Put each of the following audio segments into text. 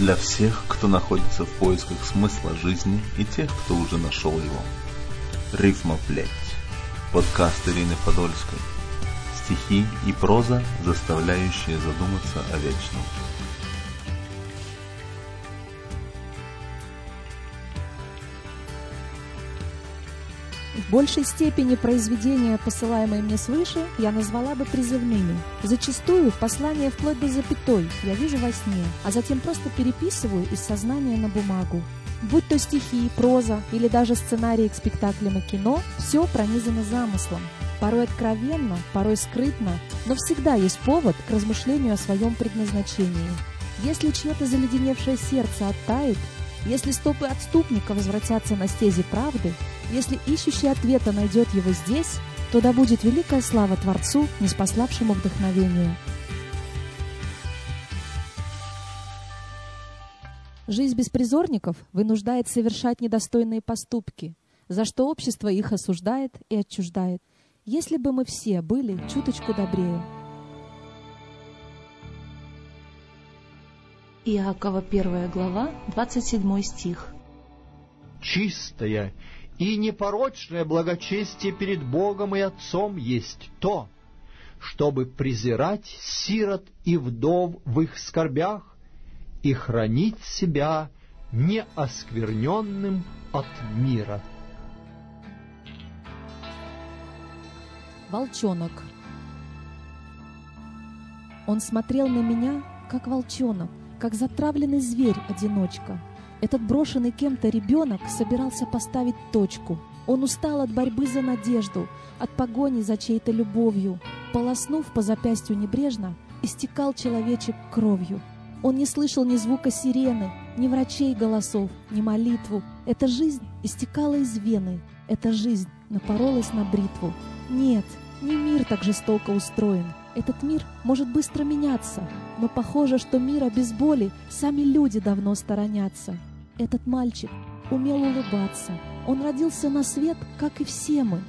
для всех, кто находится в поисках смысла жизни и тех, кто уже нашел его. Рифма плеть. Подкаст Ирины Подольской. Стихи и проза, заставляющие задуматься о вечном. В большей степени произведения, посылаемые мне свыше, я назвала бы призывными. Зачастую послание вплоть до запятой я вижу во сне, а затем просто переписываю из сознания на бумагу. Будь то стихи, проза или даже сценарии к спектаклям и кино, все пронизано замыслом. Порой откровенно, порой скрытно, но всегда есть повод к размышлению о своем предназначении. Если чье-то заледеневшее сердце оттает, если стопы отступника возвратятся на стези правды, если ищущий ответа найдет его здесь, то да будет великая слава Творцу, неспославшему вдохновение. Жизнь беспризорников вынуждает совершать недостойные поступки, за что общество их осуждает и отчуждает. Если бы мы все были чуточку добрее. Иакова 1 глава, 27 стих. Чистая и непорочное благочестие перед Богом и Отцом есть то, чтобы презирать сирот и вдов в их скорбях и хранить себя неоскверненным от мира. Волчонок. Он смотрел на меня, как волчонок, как затравленный зверь-одиночка. Этот брошенный кем-то ребенок собирался поставить точку. Он устал от борьбы за надежду, от погони за чьей-то любовью. Полоснув по запястью небрежно, истекал человечек кровью. Он не слышал ни звука сирены, ни врачей голосов, ни молитву. Эта жизнь истекала из вены. Эта жизнь напоролась на бритву. Нет, не мир так жестоко устроен. Этот мир может быстро меняться, но похоже, что мира без боли сами люди давно сторонятся. Этот мальчик умел улыбаться. Он родился на свет, как и все мы.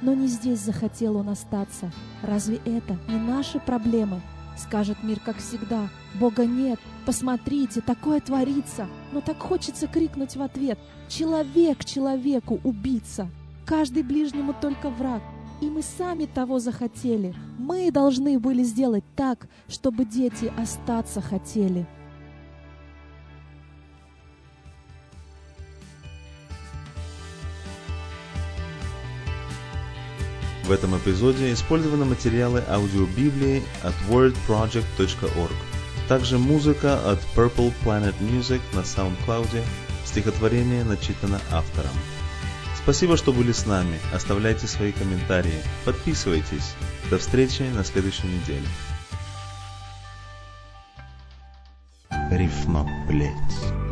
Но не здесь захотел он остаться. Разве это не наши проблемы? Скажет мир, как всегда. Бога нет. Посмотрите, такое творится. Но так хочется крикнуть в ответ. Человек человеку убийца. Каждый ближнему только враг. И мы сами того захотели. Мы должны были сделать так, чтобы дети остаться хотели. В этом эпизоде использованы материалы аудиобиблии от wordproject.org. Также музыка от Purple Planet Music на SoundCloud. Стихотворение начитано автором. Спасибо, что были с нами. Оставляйте свои комментарии. Подписывайтесь. До встречи на следующей неделе. Рифма плеть.